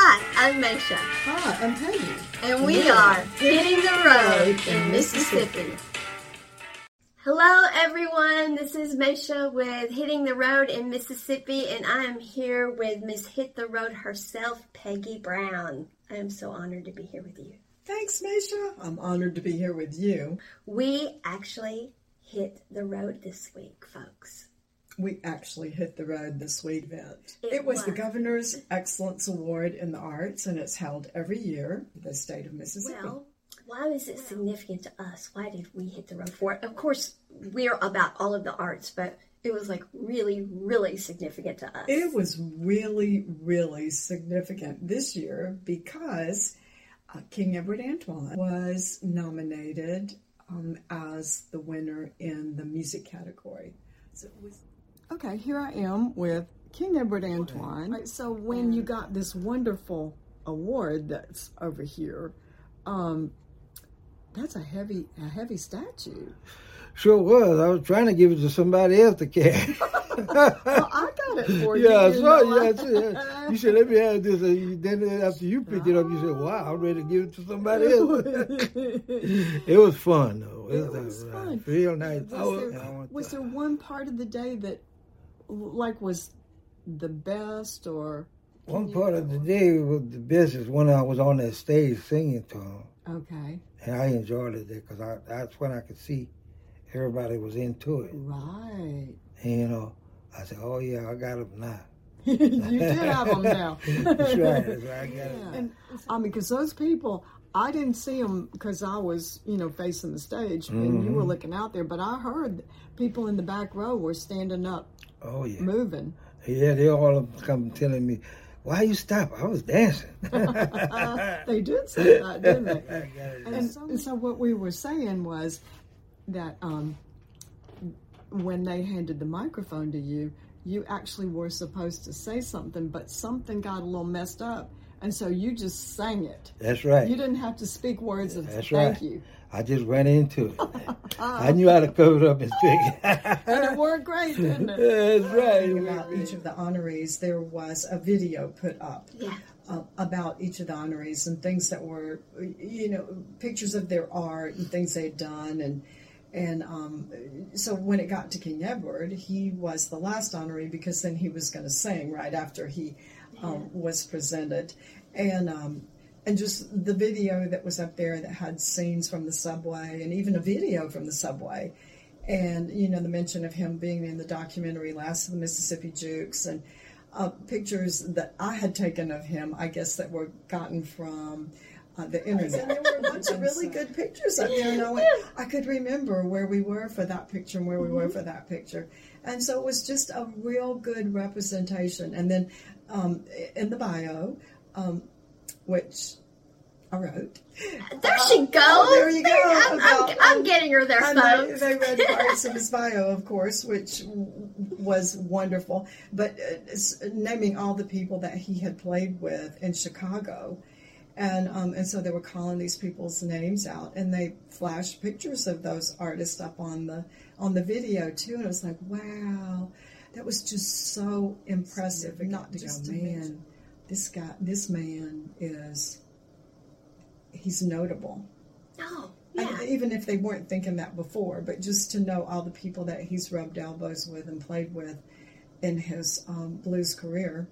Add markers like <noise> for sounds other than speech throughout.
Hi, I'm Meshea. Hi, I'm Peggy. And we are Hitting the Road in Mississippi. Hello, everyone. This is Meshea with Hitting the Road in Mississippi, and I am here with Miss Hit the Road herself, Peggy Brown. I am so honored to be here with you. Thanks, Meshea. I'm honored to be here with you. We actually hit the road this week, folks. We actually hit the road this week event. It It, was, the. Governor's Excellence Award in the Arts, and it's held every year in the state of Mississippi. Well, why was it significant to us? Why did we hit the road for it? Of course, we're about all of the arts, but it was like really, really significant to us. it was really, really significant this year because uh, King Edward Antoine was nominated um, as the winner in the music category. So it was Okay, here I am with King Edward Antoine. Right, so when you got this wonderful award that's over here, um, that's a heavy, a heavy statue. Sure was. I was trying to give it to somebody else to carry. <laughs> Well, I got it for you. yeah, I you saw know, you. I I- said, you said, let me have this. And then after you picked it up, you said, wow, I'm ready to give it to somebody else. <laughs> it was fun, though. It was, was uh, fun. Real nice. Was, I was- there, I was there one part of the day that, like, was the best, or One part of the day was the best is when I was on that stage singing to them. okay, And I enjoyed it there because I, that's when I could see everybody was into it. right? And, you know, I said, oh, yeah, I got them now. <laughs> you did have them now. <laughs> That's right. That's right. I got it. Yeah. And I mean, because those people, I didn't see them because I was, you know, facing the stage and you were Mm-hmm. looking out there. But I heard people in the back row were standing up, Oh, yeah. moving. Yeah, they all come telling me, "Why you stop?" I was dancing. <laughs> <laughs> They did say that, didn't they? <laughs> I got it. And, and so what we were saying was that um, when they handed the microphone to you, you actually were supposed to say something, but something got a little messed up, and so you just sang it. That's right. You didn't have to speak words of That's thank right. you. I just ran into it. <laughs> I knew how to cover it up and speak. <laughs> And it worked great, didn't it? That's right. about each of the honorees, there was a video put up. Yeah. uh, about each of the honorees and things that were, you know, pictures of their art and things they'd done, and and um, so when it got to King Edward, he was the last honoree because then he was going to sing right after he um, was presented, and um, and just the video that was up there that had scenes from the subway and even a video from the subway. And you know the mention of him being in the documentary "Last of the Mississippi Jukes" and uh, pictures that I had taken of him, I guess that were gotten from uh, the internet. And there were a bunch of really good pictures up there, and I, went, I could remember where we were for that picture and where we were for that picture. And so it was just a real good representation. And then um, in the bio, um, which I wrote, There she goes. Oh, there you go. I'm, I'm, I'm getting her there, and they, folks. they read <laughs> parts of his bio, of course, which was wonderful. But uh, naming all the people that he had played with in Chicago, and um, and so they were calling these people's names out, and they flashed pictures of those artists up on the on the video too, and it was like, wow, that was just so impressive. Not just a man, this guy, this man is he's notable. Oh, And yeah. even if they weren't thinking that before, but just to know all the people that he's rubbed elbows with and played with in his um, blues career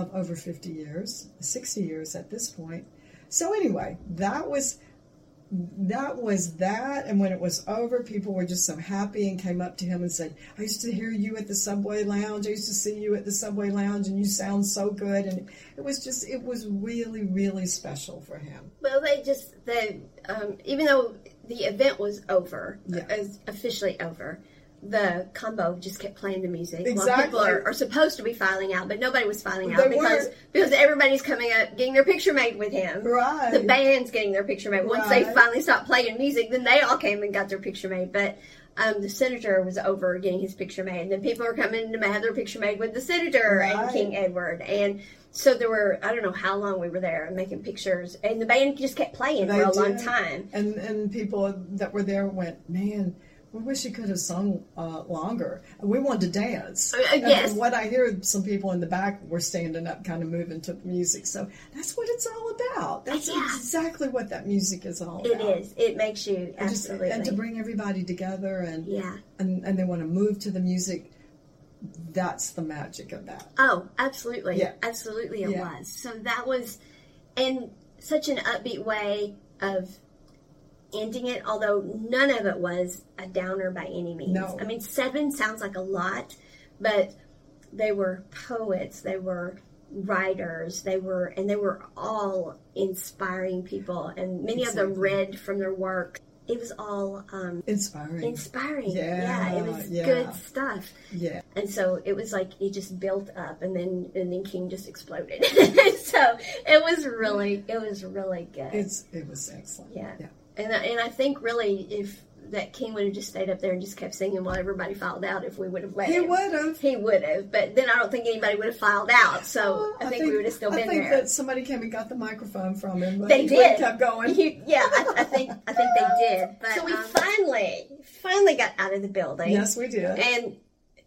of over 50 years, 60 years at this point. So anyway, that was that was that and when it was over people were just so happy and came up to him and said i used to hear you at the subway lounge i used to see you at the subway lounge and you sound so good and it was just it was really really special for him Well, they just they um, even though the event was over, Yeah. is officially over. The combo just kept playing the music. While people are, are supposed to be filing out, but nobody was filing They out because weren't. because everybody's coming up getting their picture made with him. Right. The band's getting their picture made. Once they finally stopped playing music, then they all came and got their picture made. But um, the senator was over getting his picture made, and then people were coming to have their picture made with the senator and King Edward, and so there were I don't know how long we were there making pictures, and the band just kept playing They for a long time. And and people that were there went, man, we wish he could have sung uh, longer. We wanted to dance. Uh, uh, And yes. what I hear, some people in the back were standing up, kind of moving to the music. So that's what it's all about. That's Yeah. exactly what that music is all It about. is. It makes you And, just, absolutely. and to bring everybody together and yeah. and, and they want to move to the music. That's the magic of that. Oh, absolutely. Yeah. Absolutely it Yeah. was. So that was in such an upbeat way of ending it, although none of it was a downer by any means. No. I mean, seven sounds like a lot, but they were poets, they were writers, they were, and they were all inspiring people, and many of them read from their work. It was all um, Inspiring. inspiring. Yeah, it was yeah. good stuff. yeah. And so it was like it just built up, and then and then King just exploded. <laughs> so it was really it was really good. It's it was excellent. yeah. Yeah. And I, and I think really if that King would have just stayed up there and just kept singing while everybody filed out, if we would have let He him, would have. he would have. But then I don't think anybody would have filed out. So I, think, we would have still I been think there. that somebody came and got the microphone from him. But They he did. kept going. You- yeah, I, I think I think they <laughs> did. so we um, finally finally got out of the building. yes, we did. And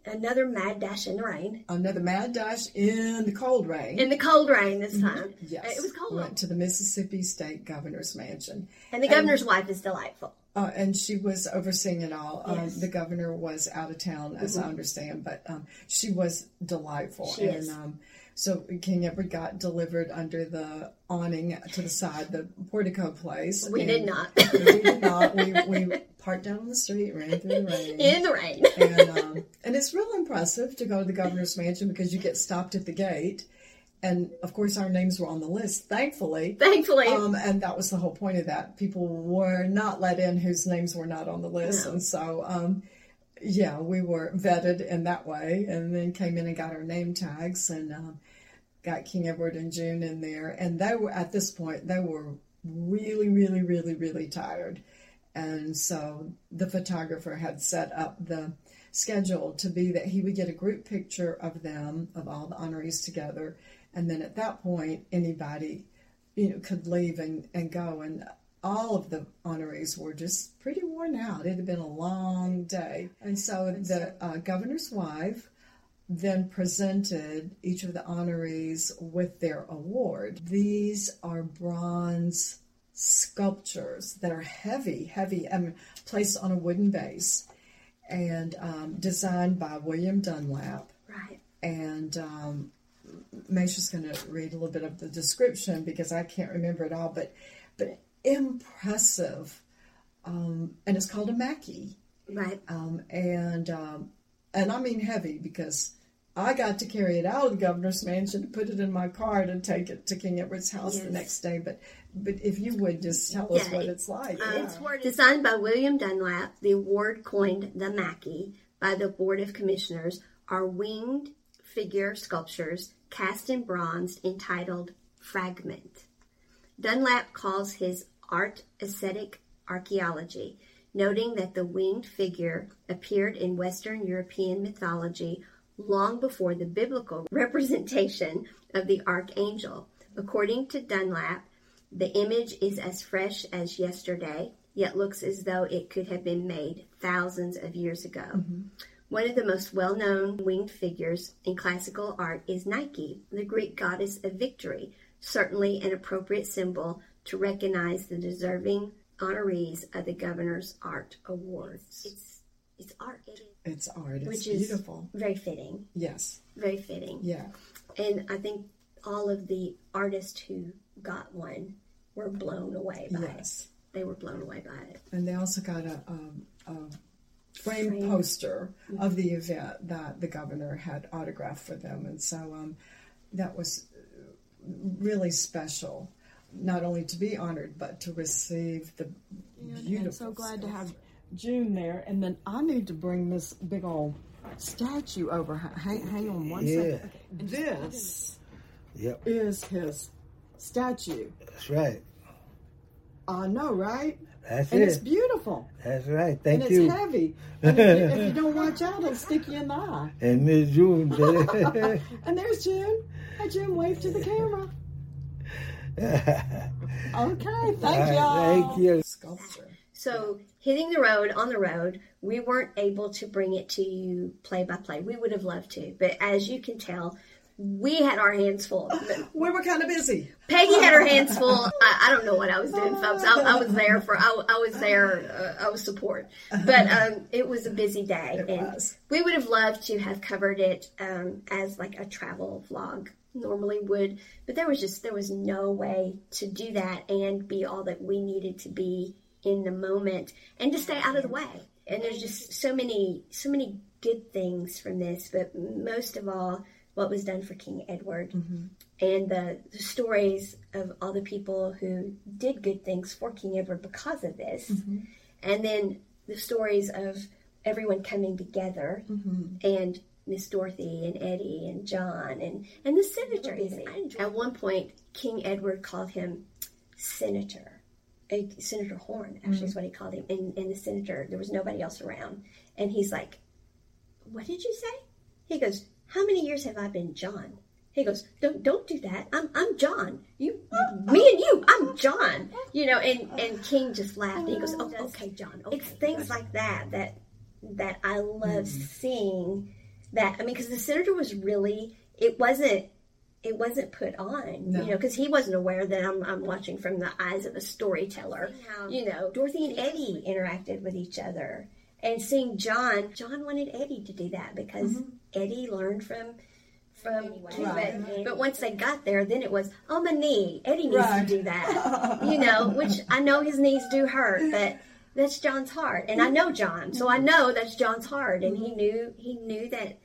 another mad dash in the rain. Another mad dash in the cold rain. In the cold rain this time. Mm-hmm. yes, It was cold. Went to the Mississippi State Governor's Mansion, And the governor's wife is delightful. uh, and she was overseeing it all. Um, Yes. Mm-hmm. the governor was out of town, as I understand, but um, she was delightful. She and is. Um, so King Edward got delivered under the awning to the side, the portico place. We did not. we did not. We, we parked down on the street, ran through the rain. <laughs> In the rain. <laughs> and um, and it's real impressive to go to the governor's mansion because you get stopped at the gate, and of course our names were on the list, thankfully. Thankfully. Um, and that was the whole point of that. People were not let in whose names were not on the list, No. and so um, yeah, we were vetted in that way, and then came in and got our name tags and um, got King Edward and June in there, and they were at this point they were really, really, really, really tired. And so the photographer had set up the schedule to be that he would get a group picture of them, of all the honorees together. And then at that point, anybody, you know, could leave and, and go. And all of the honorees were just pretty worn out. It had been a long day. And so the uh, governor's wife then presented each of the honorees with their award. These are bronze sculptures that are heavy, heavy, and placed on a wooden base, and um, designed by William Dunlap. right. And um, Meshea's going to read a little bit of the description because I can't remember it all, but but impressive. Um, and it's called a Mackie Right. um, and um, and I mean heavy because I got to carry it out of the governor's mansion to put it in my car to take it to King Edward's house the next day. But but if you would just tell us Yeah. what it's like, Uh, yeah. Designed by William Dunlap, the award coined the Mackey by the Board of Commissioners are winged figure sculptures cast in bronze entitled Fragment. Dunlap calls his art aesthetic archaeology, noting that the winged figure appeared in Western European mythology long before the biblical <laughs> representation of the archangel. According to Dunlap, the image is as fresh as yesterday, yet looks as though it could have been made thousands of years ago. Mm-hmm. One of the most well known winged figures in classical art is Nike, the Greek goddess of victory, certainly an appropriate symbol to recognize the deserving honorees of the Governor's Art Awards. It's, it's art, it's art. It's which is beautiful. very fitting. Yes, Very fitting. yeah, And I think all of the artists who got one were blown away by yes. it. They were blown away by it. And they also got a, um, a framed Frame. poster of the event that the governor had autographed for them, and so um, that was really special. Not only to be honored, but to receive the beautiful. I'm so glad to have June there. And then I need to bring this big old statue over. Hang, hang on one Yeah. second. This Yep, is his statue. that's right. I know, right? That's And it's beautiful. That's right. And Thank it's you. heavy. <laughs> And if, you, if you don't watch out, it'll stick you in the eye. And Miss June. did <laughs> <laughs> And there's June. Hi, June. Wave to the camera. It. Okay, <laughs> thank All right, y'all. Thank you. sculpture. So hitting the road on the road, we weren't able to bring it to you play by play. We would have loved to, but as you can tell, we had our hands full. <laughs> We were kind of busy. Peggy had her hands full. I, I don't know what I was doing, folks. I, I was there for. I, I was there. Uh, I was support, but um, it was a busy day, It and was. we would have loved to have covered it um, as like a travel vlog normally would, but there was just there was no way to do that and be all that we needed to be in the moment and to stay out of the way. And there's just so many so many good things from this, but most of all, what was done for King Edward mm-hmm. and the, the stories of all the people who did good things for King Edward because of this, mm-hmm. and then the stories of everyone coming together mm-hmm. and Miss Dorothy and Eddie and John and and the senator. At one point, King Edward called him Senator. Uh, Senator Horn, actually, is what he called him. And, and the senator, there was nobody else around. And he's like, What did you say? He goes, How many years have I been John? He goes, Don't don't do that. I'm I'm John. You me and you, I'm John. You know, and, <sighs> and King just laughed and he goes, Oh, okay, John. Okay. It's things like that that that I love seeing that I mean because the senator was really it wasn't it wasn't put on No. you know because he wasn't aware that I'm, I'm watching from the eyes of a storyteller. You know Dorothy and Eddie interacted with each other. And seeing John John wanted Eddie to do that because mm-hmm. Eddie learned from from King, Right. but, but once they got there then it was oh my knee. Eddie needs Right. to do that. <laughs> You know which I know his knees do hurt but that's John's heart and I know John so I know that's John's heart and he knew he knew that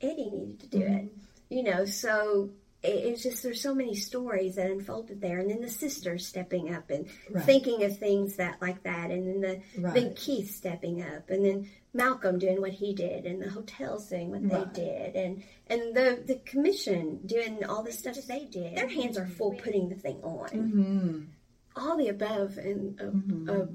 Eddie needed to do it. You know, so it, it's just there's so many stories that unfolded there, and then the sisters stepping up and Right. thinking of things that like that, and then the then Right. Keith stepping up, and then Malcolm doing what he did, and the hotels doing what Right. they did, and and the the commission doing all the stuff that they did. Their hands are full putting the thing on Mm-hmm. all the above and uh, uh,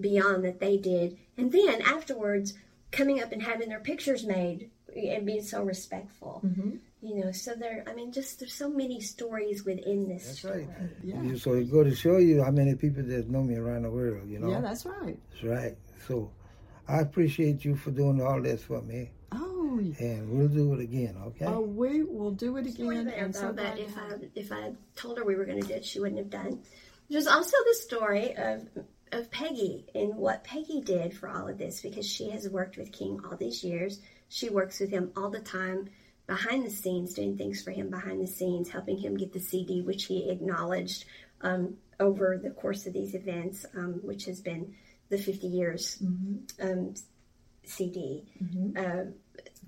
beyond that they did, and then afterwards coming up and having their pictures made and being so respectful. Mm-hmm. You know, so there. I mean, just there's so many stories within this That's story. right. Yeah. You- So it go to show you how many people that know me around the world, you know? Yeah, that's right. That's right. So I appreciate you for doing all this for me. Oh, And we'll do it again, okay? oh, we will do it Story again. there, And though, so that if I if I told her we were going to do it, she wouldn't have done. There's also the story of of Peggy and what Peggy did for all of this because she has worked with King all these years. She works with him all the time behind the scenes, doing things for him behind the scenes, helping him get the CD, which he acknowledged um, over the course of these events, um, which has been the 50 years um, CD. Uh,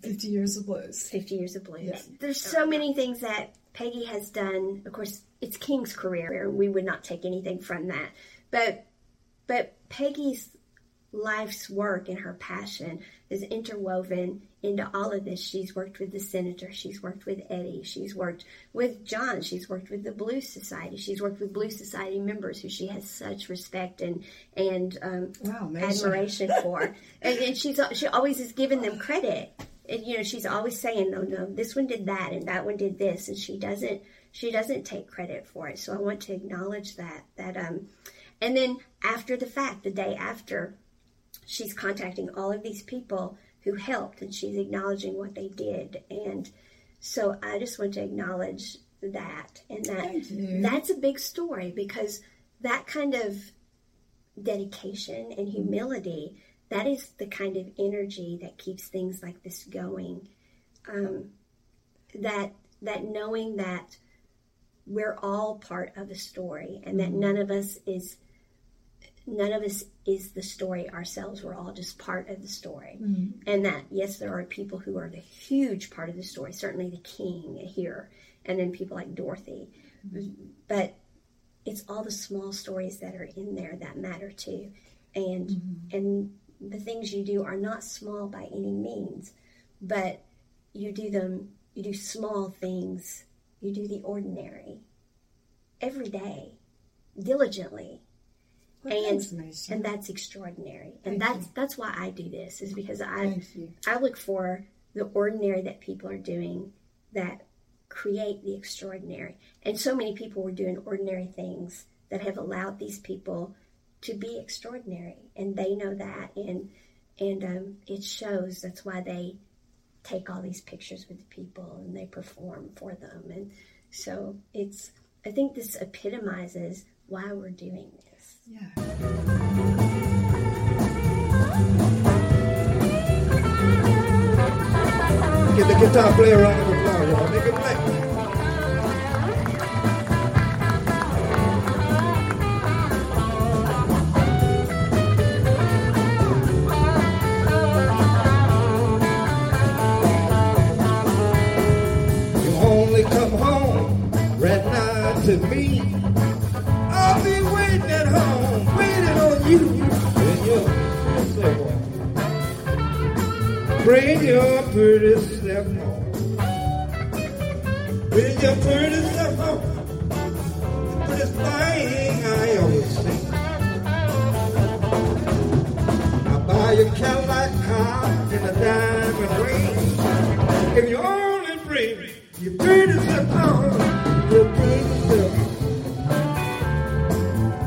50 years of blues. 50 Years of Blues. Yeah. There's so many things that Peggy has done. Of course, it's King's career. We would not take anything from that. But but Peggy's life's work and her passion is interwoven into all of this. She's worked with the senator, she's worked with Eddie, she's worked with John, she's worked with the Blues Society, she's worked with Blues Society members who she has such respect and and um, Wow, admiration <laughs> for, and, and she's she always is giving them credit. And, you know, she's always saying, "No, no, this one did that, and that one did this," and she doesn't she doesn't take credit for it. So I want to acknowledge that that um, and then after the fact, the day after, she's contacting all of these people who helped, and she's acknowledging what they did, and so I just want to acknowledge that. And that that's a big story because that kind of dedication and humility that is the kind of energy that keeps things like this going. Um, that that knowing that we're all part of a story and that none of us is none of us is the story ourselves. We're all just part of the story. Mm-hmm. And that yes there are people who are the huge part of the story certainly the king here and then people like dorothy. Mm-hmm. But it's all the small stories that are in there that matter too. And mm-hmm. and the things you do are not small by any means but you do them you do small things. You do the ordinary every day diligently Well, and Mason. and that's extraordinary and Thank that's you. that's why i do this is because i I look for the ordinary that people are doing that create the extraordinary. And so many people were doing ordinary things that have allowed these people to be extraordinary, and they know that, and and um, it shows. That's why they take all these pictures with the people and they perform for them, and so it's. I think this epitomizes why we're doing this. Yeah. Get the guitar player round of applause, y'all. Make it play. You only come home right now to me. Bring your pretty self home. Bring your pretty self home. The prettiest thing I ever seen. I'll buy your Cadillac car and a diamond ring. If you only bring your pretty self home, your pretty self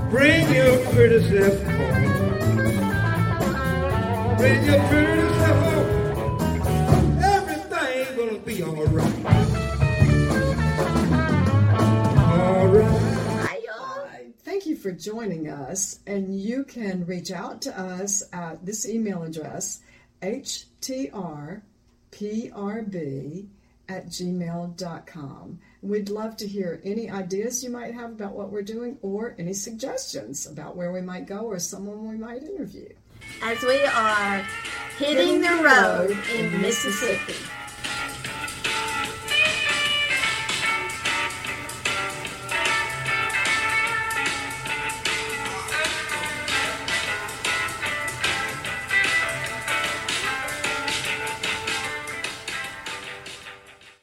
Bring your pretty self home. Bring your pretty self home. For joining us, and you can reach out to us at this email address, htrprb at gmail.com. We'd love to hear any ideas you might have about what we're doing or any suggestions about where we might go or someone we might interview. As we are hitting the road in Mississippi.